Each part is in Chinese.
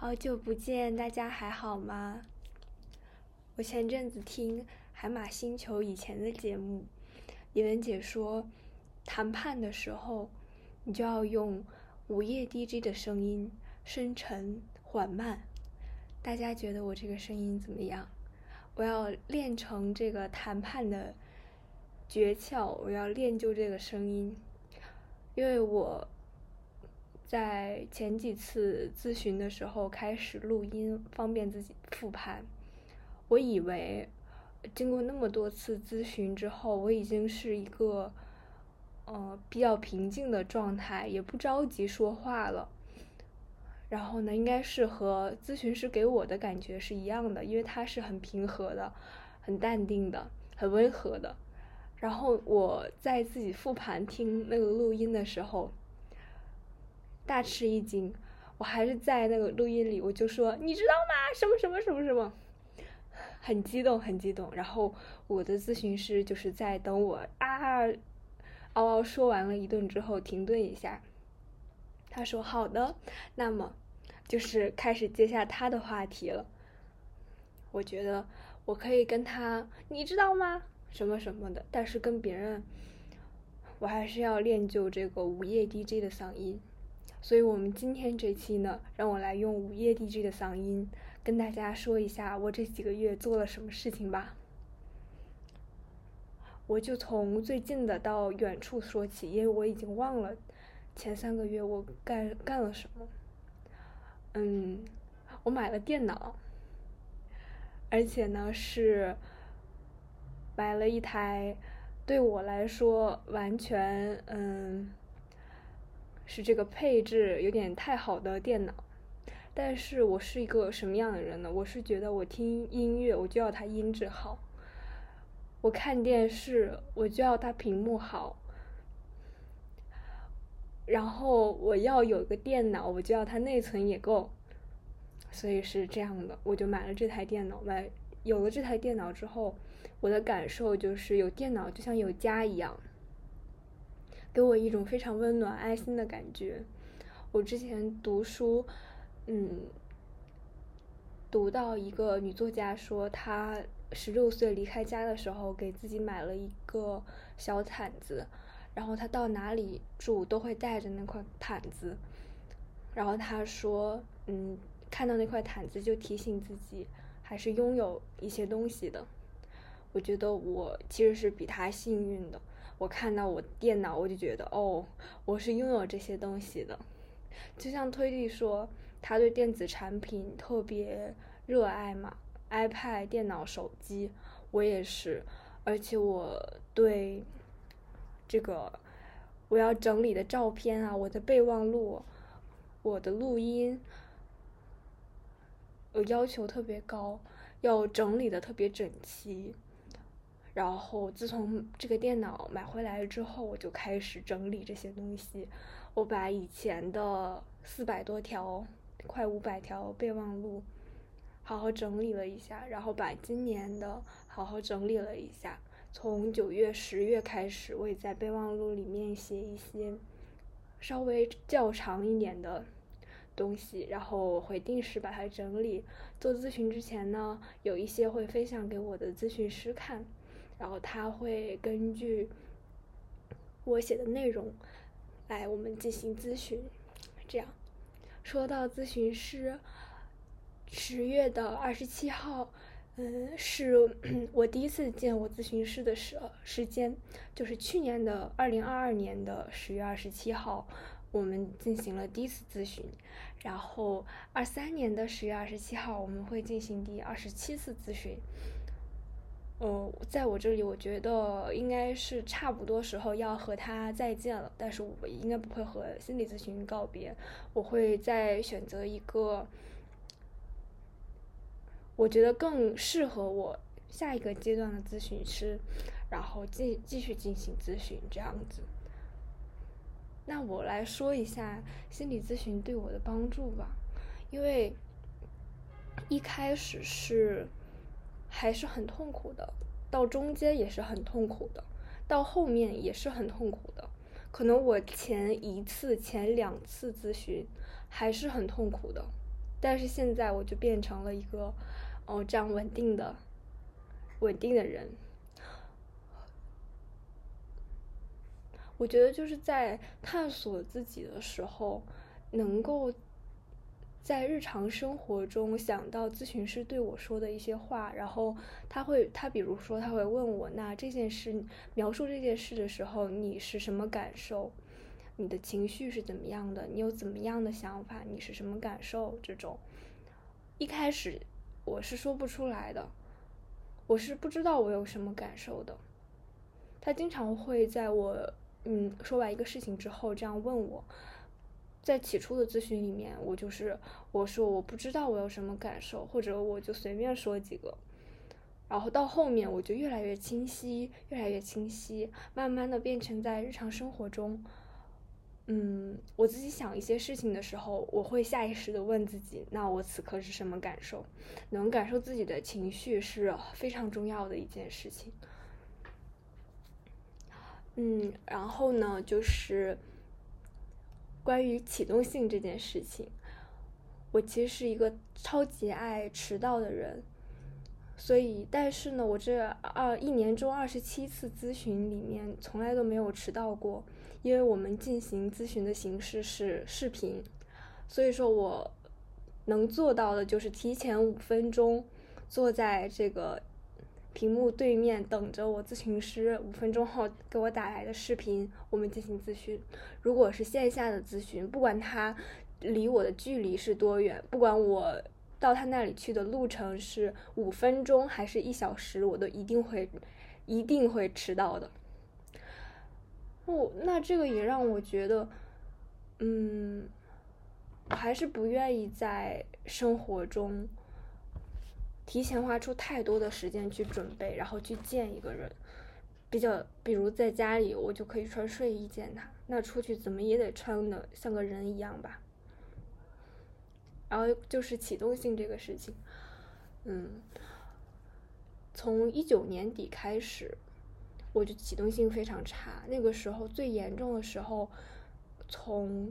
好久不见，大家还好吗？我前阵子听海马星球以前的节目，李文姐说，谈判的时候，你就要用午夜 DJ 的声音，深沉缓慢。大家觉得我这个声音怎么样？我要练成这个谈判的诀窍，我要练就这个声音，因为我。在前几次咨询的时候开始录音，方便自己复盘。我以为经过那么多次咨询之后，我已经是一个呃比较平静的状态，也不着急说话了。然后呢，应该是和咨询师给我的感觉是一样的，因为他是很平和的、很淡定的、很温和的。然后我在自己复盘听那个录音的时候。大吃一惊，我还是在那个录音里，我就说你知道吗？什么什么什么什么，很激动，很激动。然后我的咨询师就是在等我啊，嗷嗷说完了一顿之后停顿一下，他说好的，那么就是开始接下他的话题了。我觉得我可以跟他，你知道吗？什么什么的，但是跟别人，我还是要练就这个午夜 DJ 的嗓音。所以，我们今天这期呢，让我来用午夜 DJ 的嗓音跟大家说一下我这几个月做了什么事情吧。我就从最近的到远处说起，因为我已经忘了前三个月我干干了什么。嗯，我买了电脑，而且呢是买了一台对我来说完全嗯。是这个配置有点太好的电脑，但是我是一个什么样的人呢？我是觉得我听音乐我就要它音质好，我看电视我就要它屏幕好，然后我要有个电脑我就要它内存也够，所以是这样的，我就买了这台电脑。买有了这台电脑之后，我的感受就是有电脑就像有家一样。给我一种非常温暖、安心的感觉。我之前读书，嗯，读到一个女作家说，她十六岁离开家的时候，给自己买了一个小毯子，然后她到哪里住都会带着那块毯子。然后她说，嗯，看到那块毯子就提醒自己，还是拥有一些东西的。我觉得我其实是比她幸运的。我看到我电脑，我就觉得哦，我是拥有这些东西的。就像推力说，他对电子产品特别热爱嘛，iPad、电脑、手机，我也是。而且我对这个我要整理的照片啊，我的备忘录，我的录音，我要求特别高，要整理的特别整齐。然后，自从这个电脑买回来之后，我就开始整理这些东西。我把以前的四百多条、快五百条备忘录好好整理了一下，然后把今年的好好整理了一下。从九月、十月开始，我也在备忘录里面写一些稍微较长一点的东西，然后我会定时把它整理。做咨询之前呢，有一些会分享给我的咨询师看。然后他会根据我写的内容来我们进行咨询，这样说到咨询师，十月的二十七号，嗯，是 我第一次见我咨询师的时时间，就是去年的二零二二年的十月二十七号，我们进行了第一次咨询，然后二三年的十月二十七号我们会进行第二十七次咨询。呃，在我这里，我觉得应该是差不多时候要和他再见了。但是我应该不会和心理咨询告别，我会再选择一个我觉得更适合我下一个阶段的咨询师，然后继继续进行咨询这样子。那我来说一下心理咨询对我的帮助吧，因为一开始是。还是很痛苦的，到中间也是很痛苦的，到后面也是很痛苦的。可能我前一次、前两次咨询还是很痛苦的，但是现在我就变成了一个哦这样稳定的、稳定的人。我觉得就是在探索自己的时候，能够在日常生活中想到咨询师对我说的一些话，然后他会，他比如说他会问我，那这件事描述这件事的时候，你是什么感受？你的情绪是怎么样的？你有怎么样的想法？你是什么感受？这种一开始我是说不出来的，我是不知道我有什么感受的。他经常会在我。嗯，说完一个事情之后，这样问我，在起初的咨询里面，我就是我说我不知道我有什么感受，或者我就随便说几个，然后到后面我就越来越清晰，越来越清晰，慢慢的变成在日常生活中，嗯，我自己想一些事情的时候，我会下意识的问自己，那我此刻是什么感受？能感受自己的情绪是非常重要的一件事情。嗯，然后呢，就是关于启动性这件事情，我其实是一个超级爱迟到的人，所以，但是呢，我这二一年中二十七次咨询里面，从来都没有迟到过，因为我们进行咨询的形式是视频，所以说我能做到的就是提前五分钟坐在这个。屏幕对面等着我咨询师五分钟后给我打来的视频，我们进行咨询。如果是线下的咨询，不管他离我的距离是多远，不管我到他那里去的路程是五分钟还是一小时，我都一定会一定会迟到的。哦，那这个也让我觉得，嗯，我还是不愿意在生活中。提前花出太多的时间去准备，然后去见一个人，比较，比如在家里，我就可以穿睡衣见他，那出去怎么也得穿的像个人一样吧。然后就是启动性这个事情，嗯，从一九年底开始，我就启动性非常差，那个时候最严重的时候，从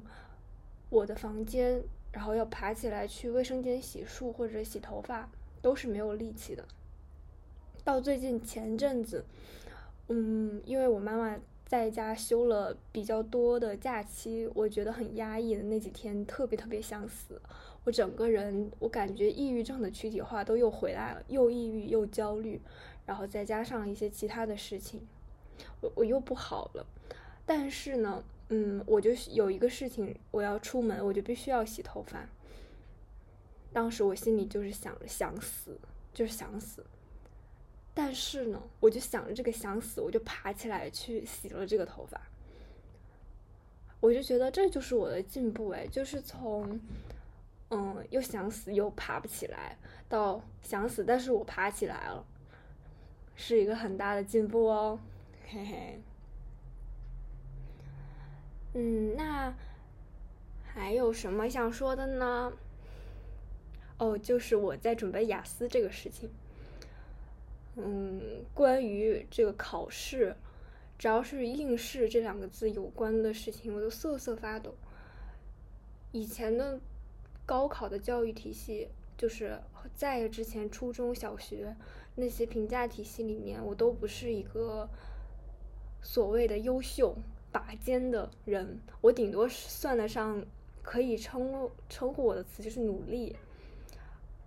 我的房间，然后要爬起来去卫生间洗漱或者洗头发。都是没有力气的。到最近前阵子，嗯，因为我妈妈在家休了比较多的假期，我觉得很压抑的那几天，特别特别想死。我整个人，我感觉抑郁症的躯体化都又回来了，又抑郁又焦虑，然后再加上一些其他的事情，我我又不好了。但是呢，嗯，我就有一个事情，我要出门，我就必须要洗头发。当时我心里就是想着想死，就是想死。但是呢，我就想着这个想死，我就爬起来去洗了这个头发。我就觉得这就是我的进步哎，就是从嗯又想死又爬不起来，到想死但是我爬起来了，是一个很大的进步哦，嘿嘿。嗯，那还有什么想说的呢？哦，就是我在准备雅思这个事情。嗯，关于这个考试，只要是应试这两个字有关的事情，我都瑟瑟发抖。以前的高考的教育体系，就是在之前初中小学那些评价体系里面，我都不是一个所谓的优秀拔尖的人，我顶多算得上可以称称呼我的词就是努力。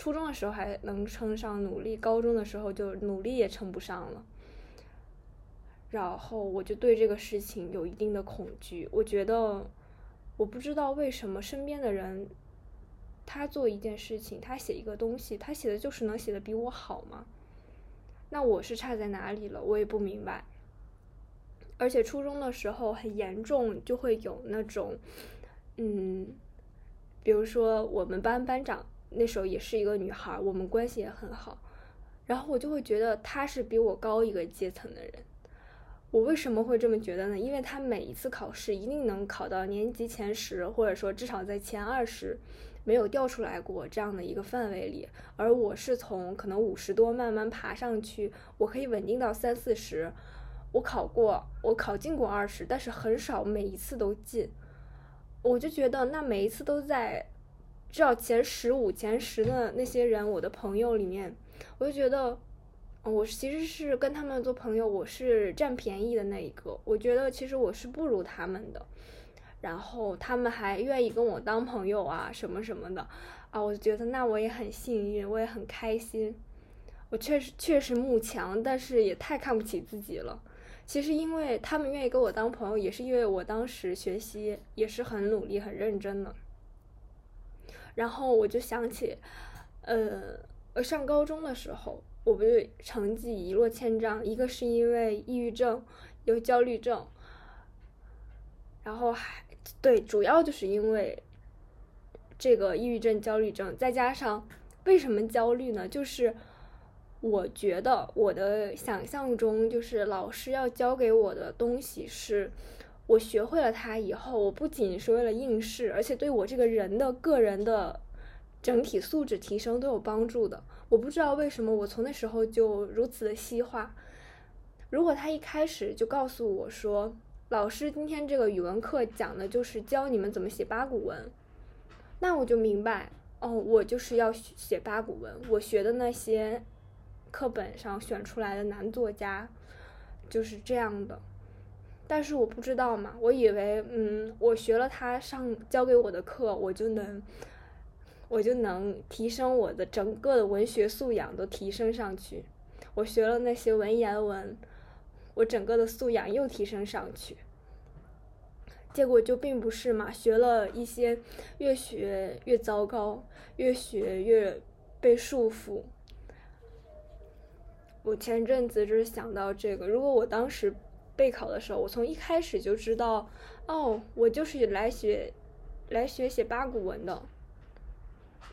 初中的时候还能称上努力，高中的时候就努力也称不上了。然后我就对这个事情有一定的恐惧，我觉得我不知道为什么身边的人，他做一件事情，他写一个东西，他写的就是能写的比我好吗？那我是差在哪里了？我也不明白。而且初中的时候很严重，就会有那种，嗯，比如说我们班班长。那时候也是一个女孩，我们关系也很好，然后我就会觉得她是比我高一个阶层的人。我为什么会这么觉得呢？因为她每一次考试一定能考到年级前十，或者说至少在前二十，没有掉出来过这样的一个范围里。而我是从可能五十多慢慢爬上去，我可以稳定到三四十。我考过，我考进过二十，但是很少每一次都进。我就觉得那每一次都在。至少前十五、前十的那些人，我的朋友里面，我就觉得，我其实是跟他们做朋友，我是占便宜的那一个。我觉得其实我是不如他们的，然后他们还愿意跟我当朋友啊，什么什么的，啊，我觉得那我也很幸运，我也很开心。我确实确实慕强，但是也太看不起自己了。其实因为他们愿意跟我当朋友，也是因为我当时学习也是很努力、很认真的。然后我就想起，呃，我上高中的时候，我不是成绩一落千丈，一个是因为抑郁症，有焦虑症，然后还对，主要就是因为这个抑郁症、焦虑症，再加上为什么焦虑呢？就是我觉得我的想象中，就是老师要教给我的东西是。我学会了它以后，我不仅是为了应试，而且对我这个人的个人的整体素质提升都有帮助的。我不知道为什么我从那时候就如此的西化。如果他一开始就告诉我说，老师今天这个语文课讲的就是教你们怎么写八股文，那我就明白，哦，我就是要写八股文。我学的那些课本上选出来的男作家就是这样的。但是我不知道嘛，我以为，嗯，我学了他上教给我的课，我就能，我就能提升我的整个的文学素养都提升上去。我学了那些文言文，我整个的素养又提升上去。结果就并不是嘛，学了一些，越学越糟糕，越学越被束缚。我前阵子就是想到这个，如果我当时。备考的时候，我从一开始就知道，哦，我就是来学，来学写八股文的。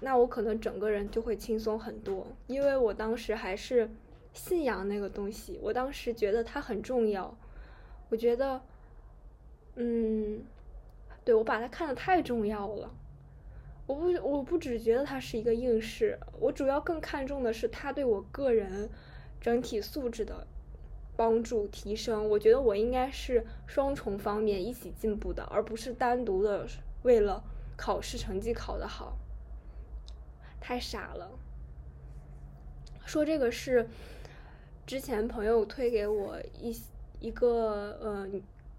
那我可能整个人就会轻松很多，因为我当时还是信仰那个东西，我当时觉得它很重要。我觉得，嗯，对我把它看得太重要了。我不，我不只觉得它是一个应试，我主要更看重的是它对我个人整体素质的。帮助提升，我觉得我应该是双重方面一起进步的，而不是单独的为了考试成绩考得好。太傻了。说这个是之前朋友推给我一一个呃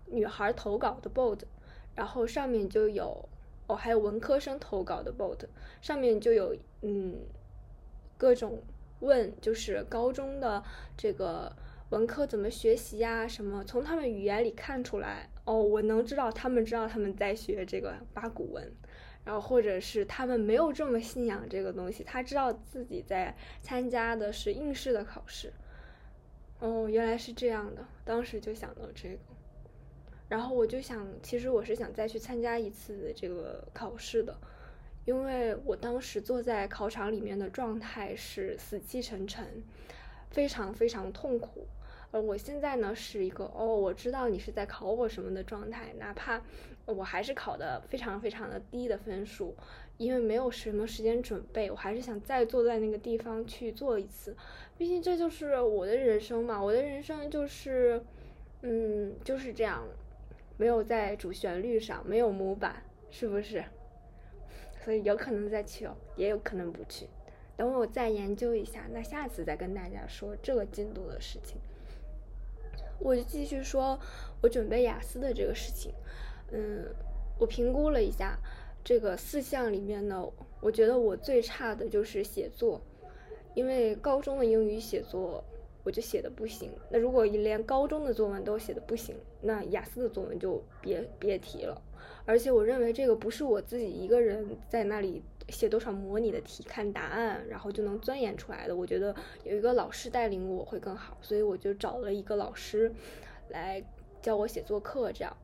女孩投稿的 board，然后上面就有哦还有文科生投稿的 board，上面就有嗯各种问就是高中的这个。文科怎么学习呀？什么？从他们语言里看出来哦，我能知道他们知道他们在学这个八股文，然后或者是他们没有这么信仰这个东西，他知道自己在参加的是应试的考试。哦，原来是这样的，当时就想到这个，然后我就想，其实我是想再去参加一次这个考试的，因为我当时坐在考场里面的状态是死气沉沉，非常非常痛苦。呃，我现在呢是一个哦，我知道你是在考我什么的状态，哪怕我还是考的非常非常的低的分数，因为没有什么时间准备，我还是想再坐在那个地方去做一次，毕竟这就是我的人生嘛，我的人生就是，嗯，就是这样，没有在主旋律上，没有模板，是不是？所以有可能再去哦，也有可能不去，等我再研究一下，那下次再跟大家说这个进度的事情。我就继续说，我准备雅思的这个事情。嗯，我评估了一下，这个四项里面呢，我觉得我最差的就是写作，因为高中的英语写作我就写的不行。那如果连高中的作文都写的不行，那雅思的作文就别别提了。而且我认为这个不是我自己一个人在那里。写多少模拟的题，看答案，然后就能钻研出来的。我觉得有一个老师带领我会更好，所以我就找了一个老师来教我写作课。这样，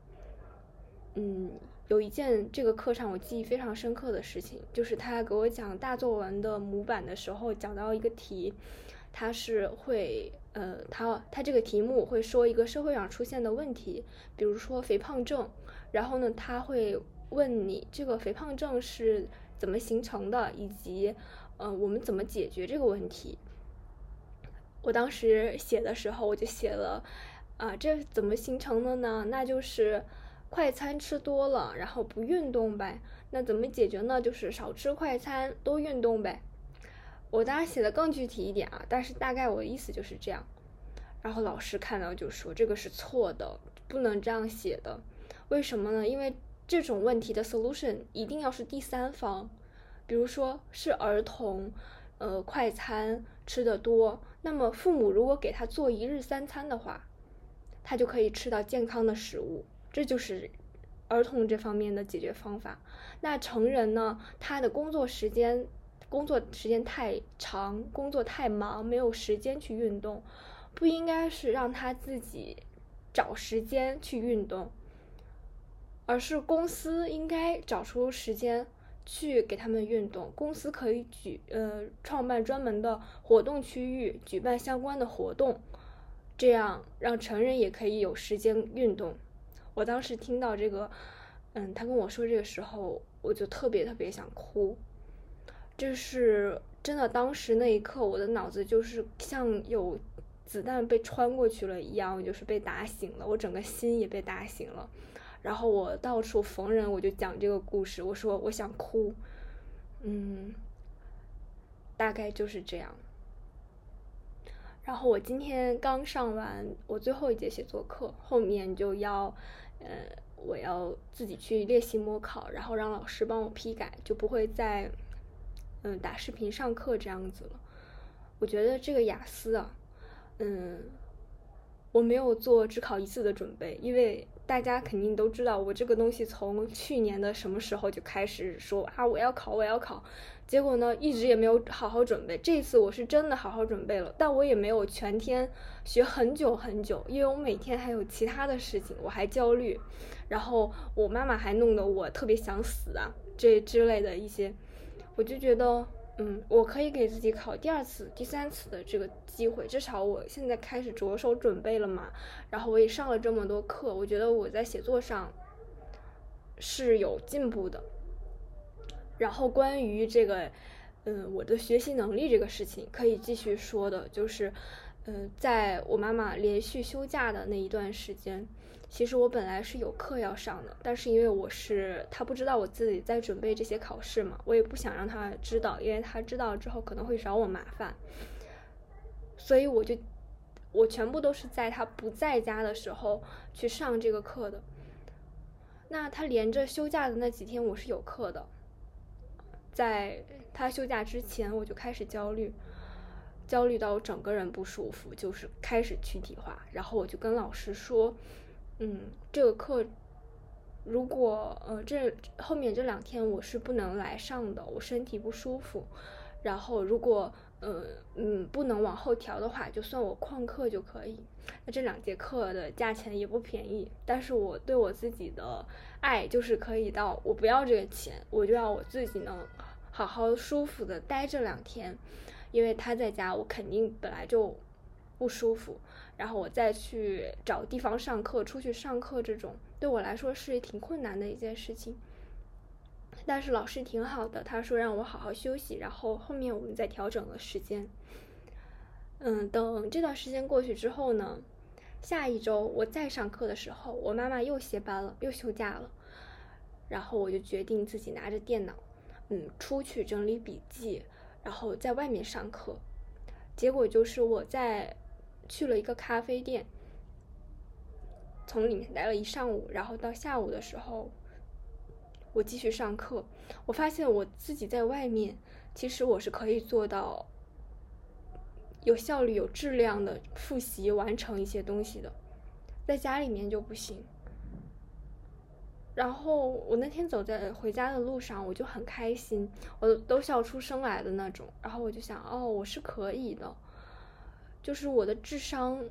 嗯，有一件这个课上我记忆非常深刻的事情，就是他给我讲大作文的模板的时候，讲到一个题，他是会，呃，他他这个题目会说一个社会上出现的问题，比如说肥胖症，然后呢，他会问你这个肥胖症是。怎么形成的，以及，呃，我们怎么解决这个问题？我当时写的时候，我就写了，啊，这怎么形成的呢？那就是快餐吃多了，然后不运动呗。那怎么解决呢？就是少吃快餐，多运动呗。我当然写的更具体一点啊，但是大概我的意思就是这样。然后老师看到就说这个是错的，不能这样写的。为什么呢？因为这种问题的 solution 一定要是第三方，比如说是儿童，呃，快餐吃的多，那么父母如果给他做一日三餐的话，他就可以吃到健康的食物，这就是儿童这方面的解决方法。那成人呢？他的工作时间。工作时间太长，工作太忙，没有时间去运动，不应该是让他自己找时间去运动，而是公司应该找出时间去给他们运动。公司可以举呃创办专门的活动区域，举办相关的活动，这样让成人也可以有时间运动。我当时听到这个，嗯，他跟我说这个时候，我就特别特别想哭。就是真的，当时那一刻，我的脑子就是像有子弹被穿过去了一样，就是被打醒了，我整个心也被打醒了。然后我到处逢人我就讲这个故事，我说我想哭，嗯，大概就是这样。然后我今天刚上完我最后一节写作课，后面就要，呃，我要自己去练习模考，然后让老师帮我批改，就不会再。嗯，打视频上课这样子了。我觉得这个雅思啊，嗯，我没有做只考一次的准备，因为大家肯定都知道，我这个东西从去年的什么时候就开始说啊，我要考，我要考，结果呢，一直也没有好好准备。这次我是真的好好准备了，但我也没有全天学很久很久，因为我每天还有其他的事情，我还焦虑，然后我妈妈还弄得我特别想死啊，这之类的一些。我就觉得，嗯，我可以给自己考第二次、第三次的这个机会，至少我现在开始着手准备了嘛。然后我也上了这么多课，我觉得我在写作上是有进步的。然后关于这个，嗯，我的学习能力这个事情，可以继续说的，就是，嗯，在我妈妈连续休假的那一段时间。其实我本来是有课要上的，但是因为我是他不知道我自己在准备这些考试嘛，我也不想让他知道，因为他知道之后可能会找我麻烦，所以我就我全部都是在他不在家的时候去上这个课的。那他连着休假的那几天我是有课的，在他休假之前我就开始焦虑，焦虑到我整个人不舒服，就是开始躯体化，然后我就跟老师说。嗯，这个课如果呃这后面这两天我是不能来上的，我身体不舒服。然后如果呃嗯不能往后调的话，就算我旷课就可以。那这两节课的价钱也不便宜，但是我对我自己的爱就是可以到我不要这个钱，我就要我自己能好好舒服的待这两天，因为他在家，我肯定本来就不舒服。然后我再去找地方上课，出去上课这种对我来说是挺困难的一件事情。但是老师挺好的，他说让我好好休息，然后后面我们再调整了时间。嗯，等这段时间过去之后呢，下一周我再上课的时候，我妈妈又歇班了，又休假了。然后我就决定自己拿着电脑，嗯，出去整理笔记，然后在外面上课。结果就是我在。去了一个咖啡店，从里面待了一上午，然后到下午的时候，我继续上课。我发现我自己在外面，其实我是可以做到有效率、有质量的复习完成一些东西的，在家里面就不行。然后我那天走在回家的路上，我就很开心，我都笑出声来的那种。然后我就想，哦，我是可以的。就是我的智商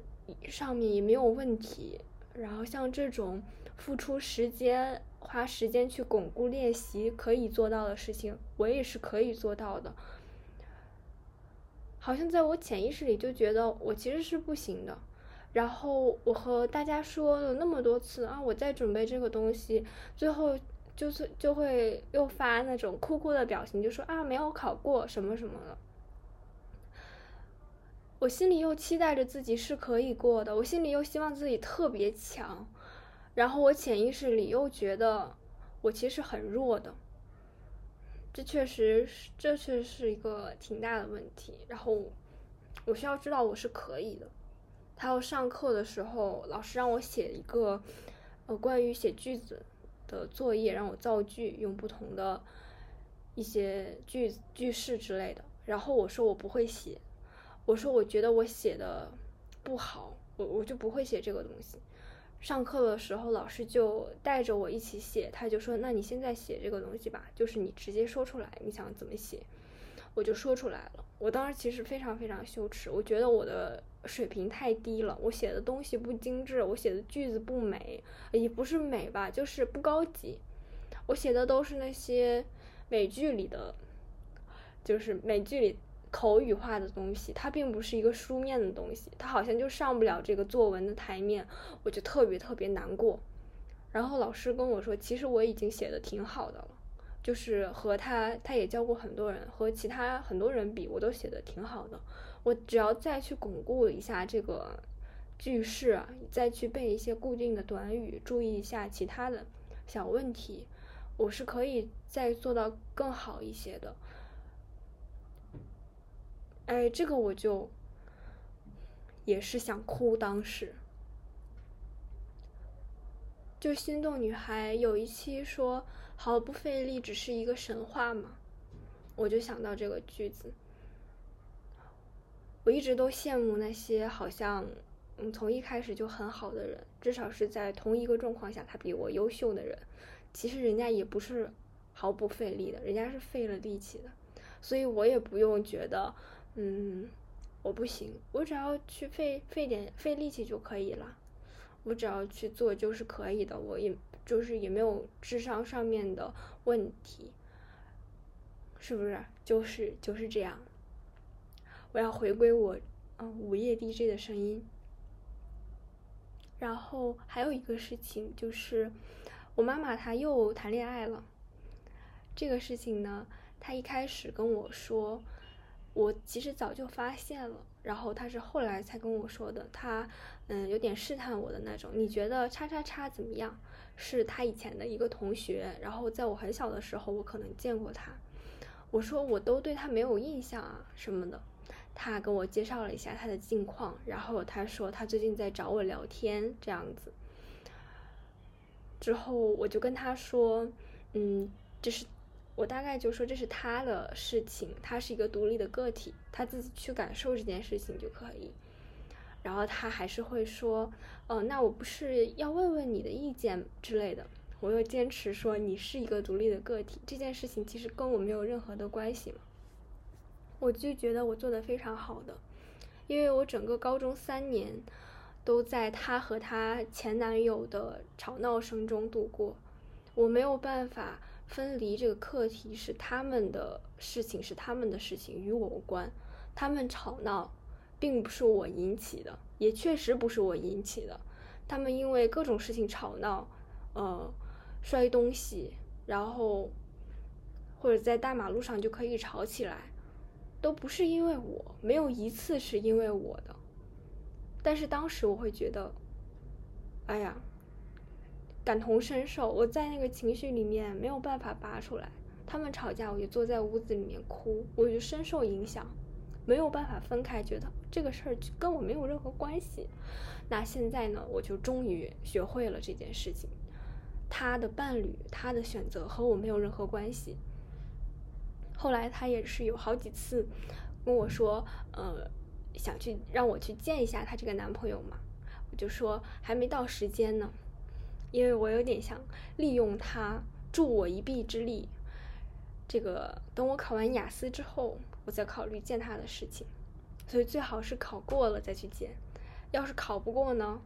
上面也没有问题，然后像这种付出时间、花时间去巩固练习可以做到的事情，我也是可以做到的。好像在我潜意识里就觉得我其实是不行的。然后我和大家说了那么多次啊，我在准备这个东西，最后就是就会又发那种哭哭的表情，就说啊没有考过什么什么的。我心里又期待着自己是可以过的，我心里又希望自己特别强，然后我潜意识里又觉得我其实很弱的，这确实是，这确实是一个挺大的问题。然后我需要知道我是可以的。还有上课的时候，老师让我写一个呃关于写句子的作业，让我造句，用不同的一些句句式之类的。然后我说我不会写，我说我觉得我写的不好，我我就不会写这个东西。上课的时候，老师就带着我一起写，他就说：“那你现在写这个东西吧，就是你直接说出来，你想怎么写。”我就说出来了。我当时其实非常非常羞耻，我觉得我的水平太低了，我写的东西不精致，我写的句子不美，也不是美吧，就是不高级。我写的都是那些美剧里的，就是美剧里。口语化的东西，它并不是一个书面的东西，它好像就上不了这个作文的台面，我就特别特别难过。然后老师跟我说，其实我已经写的挺好的了，就是和他，他也教过很多人，和其他很多人比，我都写的挺好的。我只要再去巩固一下这个句式，再去背一些固定的短语，注意一下其他的小问题，我是可以再做到更好一些的。哎，这个我就也是想哭。当时就《心动女孩》有一期说“毫不费力只是一个神话”嘛，我就想到这个句子。我一直都羡慕那些好像嗯从一开始就很好的人，至少是在同一个状况下他比我优秀的人，其实人家也不是毫不费力的，人家是费了力气的，所以我也不用觉得。嗯，我不行，我只要去费费点费力气就可以了，我只要去做就是可以的，我也就是也没有智商上面的问题，是不是？就是就是这样。我要回归我嗯午夜 DJ 的声音。然后还有一个事情就是，我妈妈她又谈恋爱了。这个事情呢，她一开始跟我说。我其实早就发现了，然后他是后来才跟我说的，他嗯有点试探我的那种。你觉得叉叉叉怎么样？是他以前的一个同学，然后在我很小的时候，我可能见过他。我说我都对他没有印象啊什么的。他跟我介绍了一下他的近况，然后他说他最近在找我聊天这样子。之后我就跟他说，嗯，这是。我大概就说这是他的事情，他是一个独立的个体，他自己去感受这件事情就可以。然后他还是会说，哦，那我不是要问问你的意见之类的。我又坚持说你是一个独立的个体，这件事情其实跟我没有任何的关系嘛。我就觉得我做的非常好的，因为我整个高中三年都在他和他前男友的吵闹声中度过，我没有办法。分离这个课题是他们的事情，是他们的事情，与我无关。他们吵闹，并不是我引起的，也确实不是我引起的。他们因为各种事情吵闹，呃，摔东西，然后或者在大马路上就可以吵起来，都不是因为我，没有一次是因为我的。但是当时我会觉得，哎呀。感同身受，我在那个情绪里面没有办法拔出来。他们吵架，我就坐在屋子里面哭，我就深受影响，没有办法分开，觉得这个事儿跟我没有任何关系。那现在呢，我就终于学会了这件事情。他的伴侣，他的选择和我没有任何关系。后来他也是有好几次跟我说，呃，想去让我去见一下他这个男朋友嘛，我就说还没到时间呢。因为我有点想利用他助我一臂之力，这个等我考完雅思之后，我再考虑见他的事情，所以最好是考过了再去见。要是考不过呢，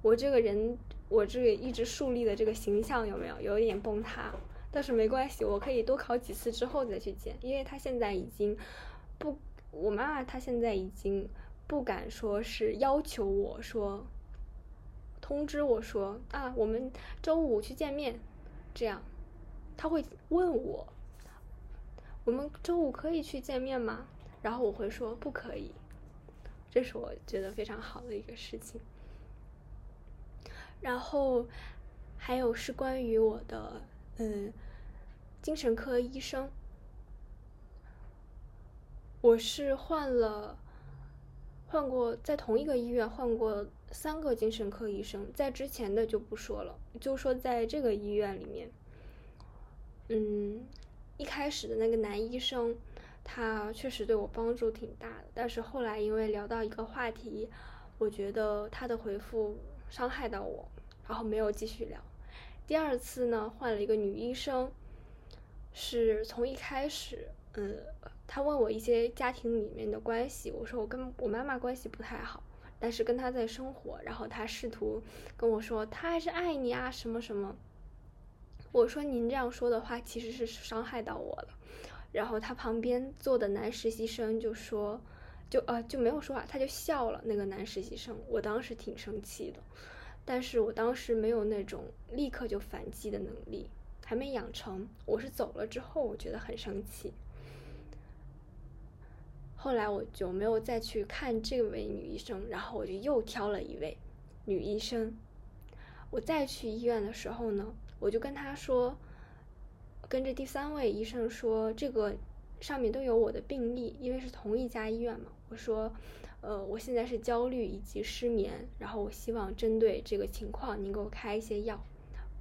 我这个人我这个一直树立的这个形象有没有有一点崩塌？但是没关系，我可以多考几次之后再去见，因为他现在已经不，我妈妈她现在已经不敢说是要求我说。通知我说啊，我们周五去见面，这样他会问我，我们周五可以去见面吗？然后我会说不可以，这是我觉得非常好的一个事情。然后还有是关于我的嗯精神科医生，我是换了，换过在同一个医院换过三个精神科医生，在之前的就不说了，就说在这个医院里面，嗯，一开始的那个男医生，他确实对我帮助挺大的，但是后来因为聊到一个话题，我觉得他的回复伤害到我，然后没有继续聊。第二次呢，换了一个女医生，是从一开始，嗯，她问我一些家庭里面的关系，我说我跟我妈妈关系不太好，但是跟他在生活，然后他试图跟我说他还是爱你啊什么什么，我说您这样说的话其实是伤害到我了，然后他旁边坐的男实习生就说，就呃就没有说话，他就笑了，那个男实习生，我当时挺生气的。但是我当时没有那种立刻就反击的能力，还没养成。我是走了之后，我觉得很生气。后来我就没有再去看这位女医生，然后我就又挑了一位女医生。我再去医院的时候呢，我就跟她说，跟着第三位医生说，这个上面都有我的病历，因为是同一家医院嘛。我说。呃，我现在是焦虑以及失眠，然后我希望针对这个情况，您给我开一些药，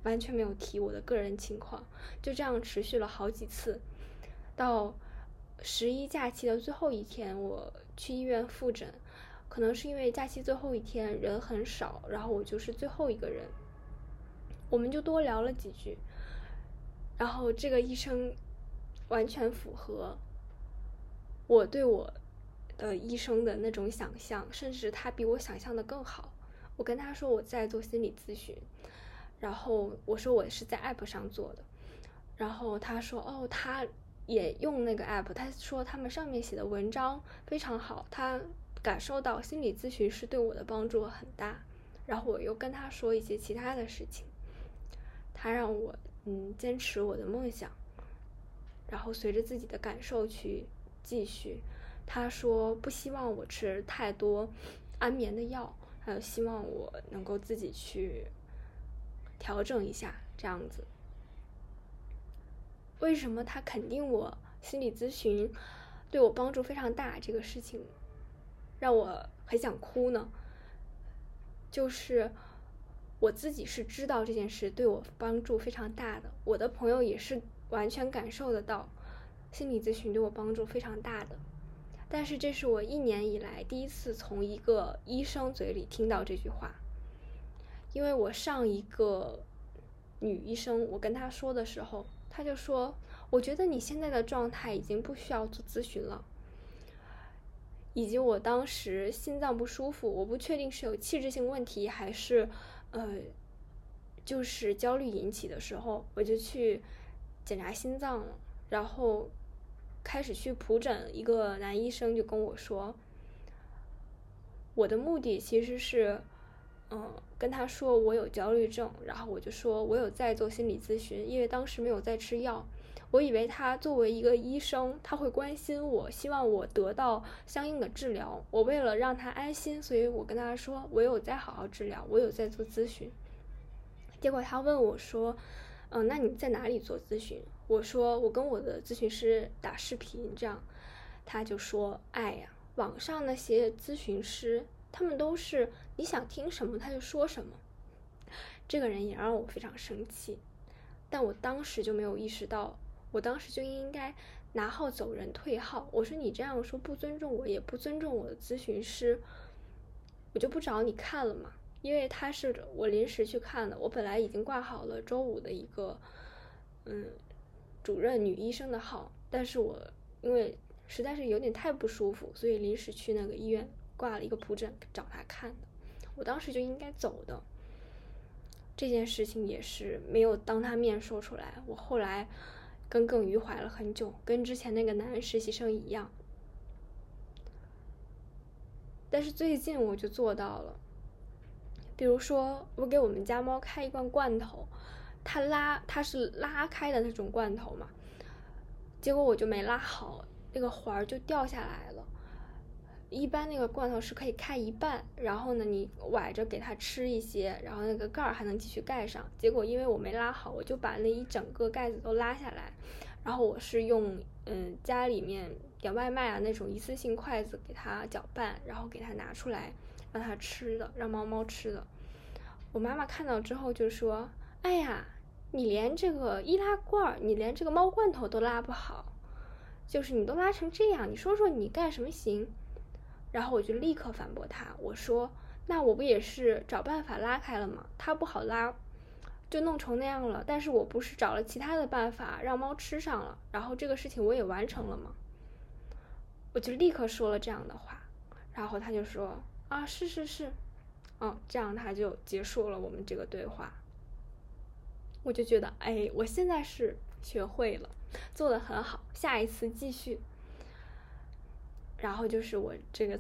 完全没有提我的个人情况，就这样持续了好几次，到十一假期的最后一天，我去医院复诊，可能是因为假期最后一天人很少，然后我就是最后一个人，我们就多聊了几句，然后这个医生完全符合我对我。的，医生的那种想象，甚至他比我想象的更好。我跟他说我在做心理咨询，然后我说我是在 app 上做的，然后他说哦，他也用那个 app，他说他们上面写的文章非常好，他感受到心理咨询师对我的帮助很大。然后我又跟他说一些其他的事情，他让我嗯坚持我的梦想，然后随着自己的感受去继续。他说不希望我吃太多安眠的药，还有希望我能够自己去调整一下这样子。为什么他肯定我心理咨询对我帮助非常大这个事情让我很想哭呢？就是我自己是知道这件事对我帮助非常大的，我的朋友也是完全感受得到心理咨询对我帮助非常大的。但是这是我一年以来第一次从一个医生嘴里听到这句话，因为我上一个女医生，我跟她说的时候，他就说：“我觉得你现在的状态已经不需要做咨询了。”以及我当时心脏不舒服，我不确定是有器质性问题还是呃，就是焦虑引起的时候，我就去检查心脏了，然后。开始去普诊，一个男医生就跟我说：“我的目的其实是，嗯，跟他说我有焦虑症，然后我就说我有在做心理咨询，因为当时没有在吃药。我以为他作为一个医生，他会关心我，希望我得到相应的治疗。我为了让他安心，所以我跟他说我有在好好治疗，我有在做咨询。结果他问我说：‘嗯，那你在哪里做咨询？’”我说我跟我的咨询师打视频，这样，他就说：“哎呀，网上那些咨询师，他们都是你想听什么他就说什么。”这个人也让我非常生气，但我当时就没有意识到，我当时就应该拿号走人退号。我说你这样说不尊重我，也不尊重我的咨询师，我就不找你看了嘛。因为他是我临时去看的，我本来已经挂好了周五的一个，嗯。主任女医生的号，但是我因为实在是有点太不舒服，所以临时去那个医院挂了一个普诊找他看的。我当时就应该走的，这件事情也是没有当他面说出来。我后来耿耿于怀了很久，跟之前那个男实习生一样。但是最近我就做到了，比如说我给我们家猫开一罐罐头。它拉，它是拉开的那种罐头嘛，结果我就没拉好，那个环儿就掉下来了。一般那个罐头是可以开一半，然后呢，你崴着给它吃一些，然后那个盖儿还能继续盖上。结果因为我没拉好，我就把那一整个盖子都拉下来。然后我是用嗯家里面点外卖啊那种一次性筷子给它搅拌，然后给它拿出来让它吃的，让猫猫吃的。我妈妈看到之后就说：“哎呀，你连这个易拉罐，你连这个猫罐头都拉不好，就是你都拉成这样，你说说你干什么行？”然后我就立刻反驳他，我说：“那我不也是找办法拉开了吗？它不好拉。”就弄成那样了，但是我不是找了其他的办法让猫吃上了，然后这个事情我也完成了吗？我就立刻说了这样的话，然后他就说啊，是是是，嗯，这样他就结束了我们这个对话。我就觉得，哎，我现在是学会了，做的很好，下一次继续。然后就是我这个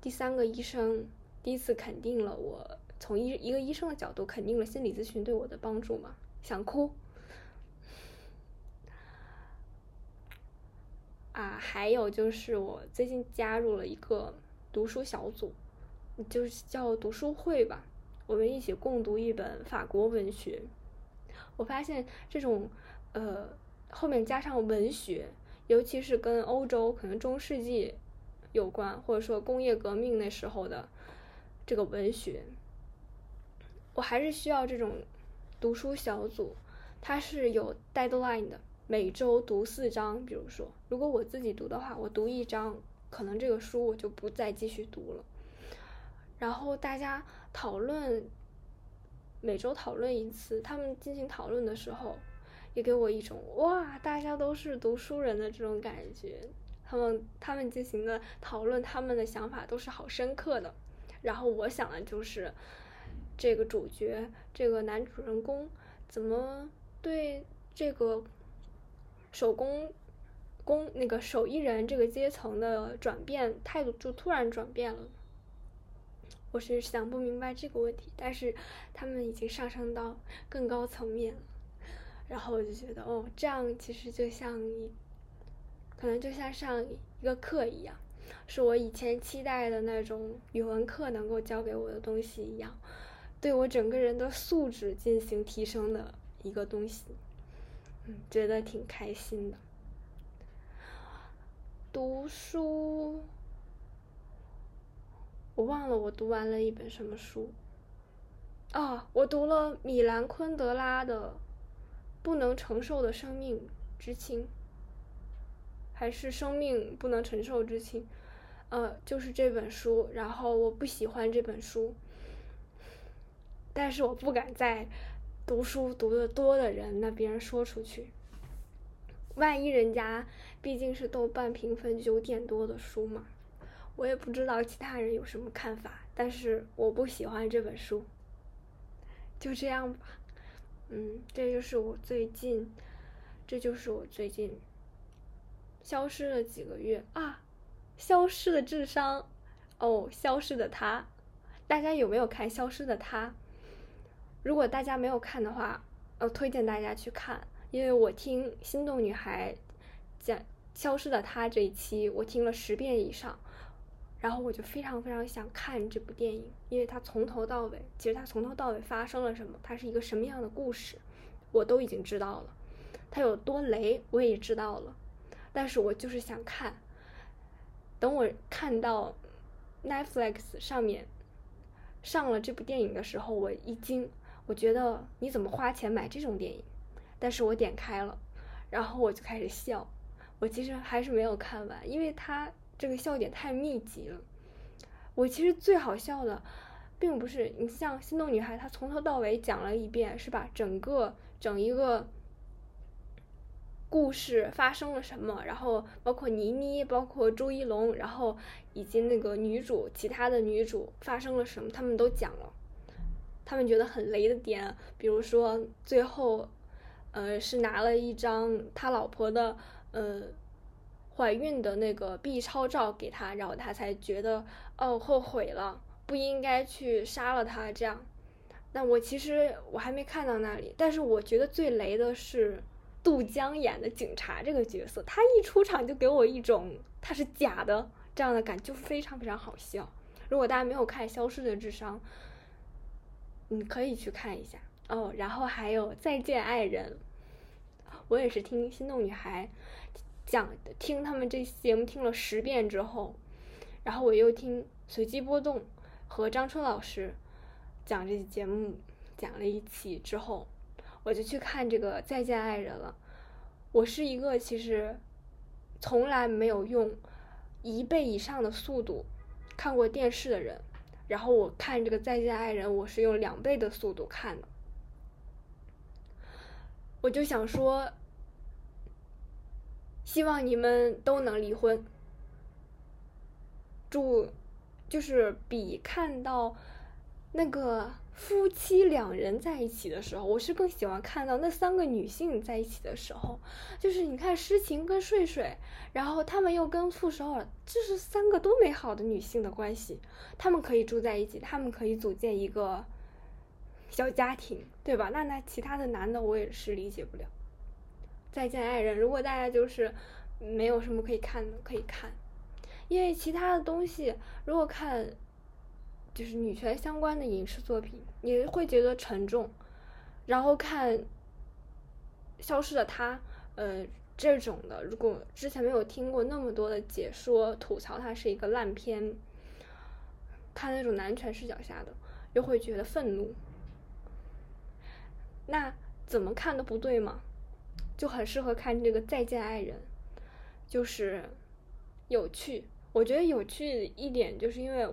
第三个医生第一次肯定了我。从医一个医生的角度，肯定了心理咨询对我的帮助嘛？想哭啊！还有就是我最近加入了一个读书小组，就是叫读书会吧。我们一起共读一本法国文学。我发现这种呃后面加上文学，尤其是跟欧洲可能中世纪有关，或者说工业革命那时候的这个文学。我还是需要这种读书小组，它是有 deadline 的，每周读四章。比如说，如果我自己读的话，我读一章，可能这个书我就不再继续读了。然后大家讨论，每周讨论一次。他们进行讨论的时候，也给我一种哇，大家都是读书人的这种感觉。他们他们进行的讨论，他们的想法都是好深刻的。然后我想的就是。这个主角，这个男主人公，怎么对这个手工工那个手艺人这个阶层的转变态度就突然转变了？我是想不明白这个问题，但是他们已经上升到更高层面了，然后我就觉得，哦，这样其实就像一，可能就像上一个课一样，是我以前期待的那种语文课能够教给我的东西一样。对我整个人的素质进行提升的一个东西，嗯，觉得挺开心的。读书，我忘了我读完了一本什么书。啊，我读了米兰昆德拉的《不能承受的生命之轻》，还是《生命不能承受之轻》？呃，就是这本书。然后我不喜欢这本书。但是我不敢在读书读的多的人那边说出去，万一人家毕竟是豆瓣评分九点多的书嘛，我也不知道其他人有什么看法。但是我不喜欢这本书，就这样吧。嗯，这就是我最近，这就是我最近消失了几个月。啊，消失的智商，哦，消失的他，大家有没有看《消失的他》？如果大家没有看的话，呃，推荐大家去看，因为我听《心动女孩》讲《消失的她》这一期，我听了十遍以上，然后我就非常非常想看这部电影，因为它从头到尾，其实它从头到尾发生了什么，它是一个什么样的故事，我都已经知道了，它有多雷我也知道了，但是我就是想看，等我看到 Netflix 上面上了这部电影的时候，我一惊。我觉得你怎么花钱买这种电影？但是我点开了，然后我就开始笑。我其实还是没有看完，因为它这个笑点太密集了。我其实最好笑的，并不是你像《心动女孩》，她从头到尾讲了一遍，是吧？整个整一个故事发生了什么，然后包括倪妮，包括朱一龙，然后以及那个女主，其他的女主发生了什么，他们都讲了。他们觉得很雷的点，比如说最后，呃，是拿了一张他老婆的呃怀孕的那个 B 超照给他，然后他才觉得哦后悔了，不应该去杀了他这样。那我其实我还没看到那里，但是我觉得最雷的是杜江演的警察这个角色，他一出场就给我一种他是假的这样的感觉，就非常非常好笑。如果大家没有看《消失的智商》。你可以去看一下哦，然后还有《再见爱人》，我也是听《心动女孩》讲听他们这节目听了十遍之后，然后我又听随机波动和张春老师讲这节目讲了一期之后，我就去看这个《再见爱人》了。我是一个其实从来没有用一倍以上的速度看过电视的人，然后我看这个《再见爱人》，我是用两倍的速度看的。我就想说。希望你们都能离婚。祝，就是比看到那个夫妻两人在一起的时候，我是更喜欢看到那三个女性在一起的时候。就是你看诗情跟睡睡，然后他们又跟傅首尔，这是三个多美好的女性的关系。他们可以住在一起，他们可以组建一个小家庭，对吧？那那其他的男的，我也是理解不了。再见爱人，如果大家就是没有什么可以看的，可以看，因为其他的东西，如果看就是女权相关的影视作品，你会觉得沉重。然后看《消失的她》，呃，这种的，如果之前没有听过那么多的解说吐槽，它是一个烂片，看那种男权视角下的，又会觉得愤怒。那怎么看都不对吗？就很适合看这个《再见爱人》，就是有趣。我觉得有趣一点，就是因为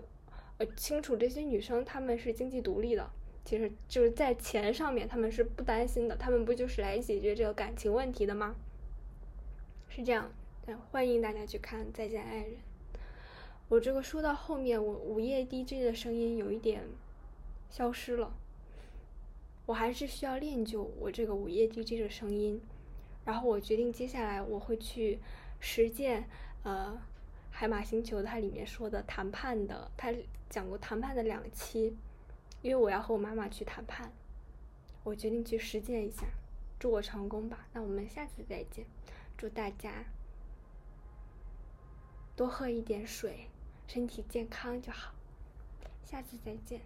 呃清楚这些女生她们是经济独立的，其实就是在钱上面她们是不担心的，她们不就是来解决这个感情问题的吗？是这样，欢迎大家去看《再见爱人》。我这个说到后面，我午夜 DJ 的声音有一点消失了，我还是需要练就我这个午夜 DJ 的声音。然后我决定接下来我会去实践，呃，海马星球它里面说的谈判的，它讲过谈判的两期，因为我要和我妈妈去谈判，我决定去实践一下，祝我成功吧。那我们下次再见，祝大家多喝一点水，身体健康就好，下次再见。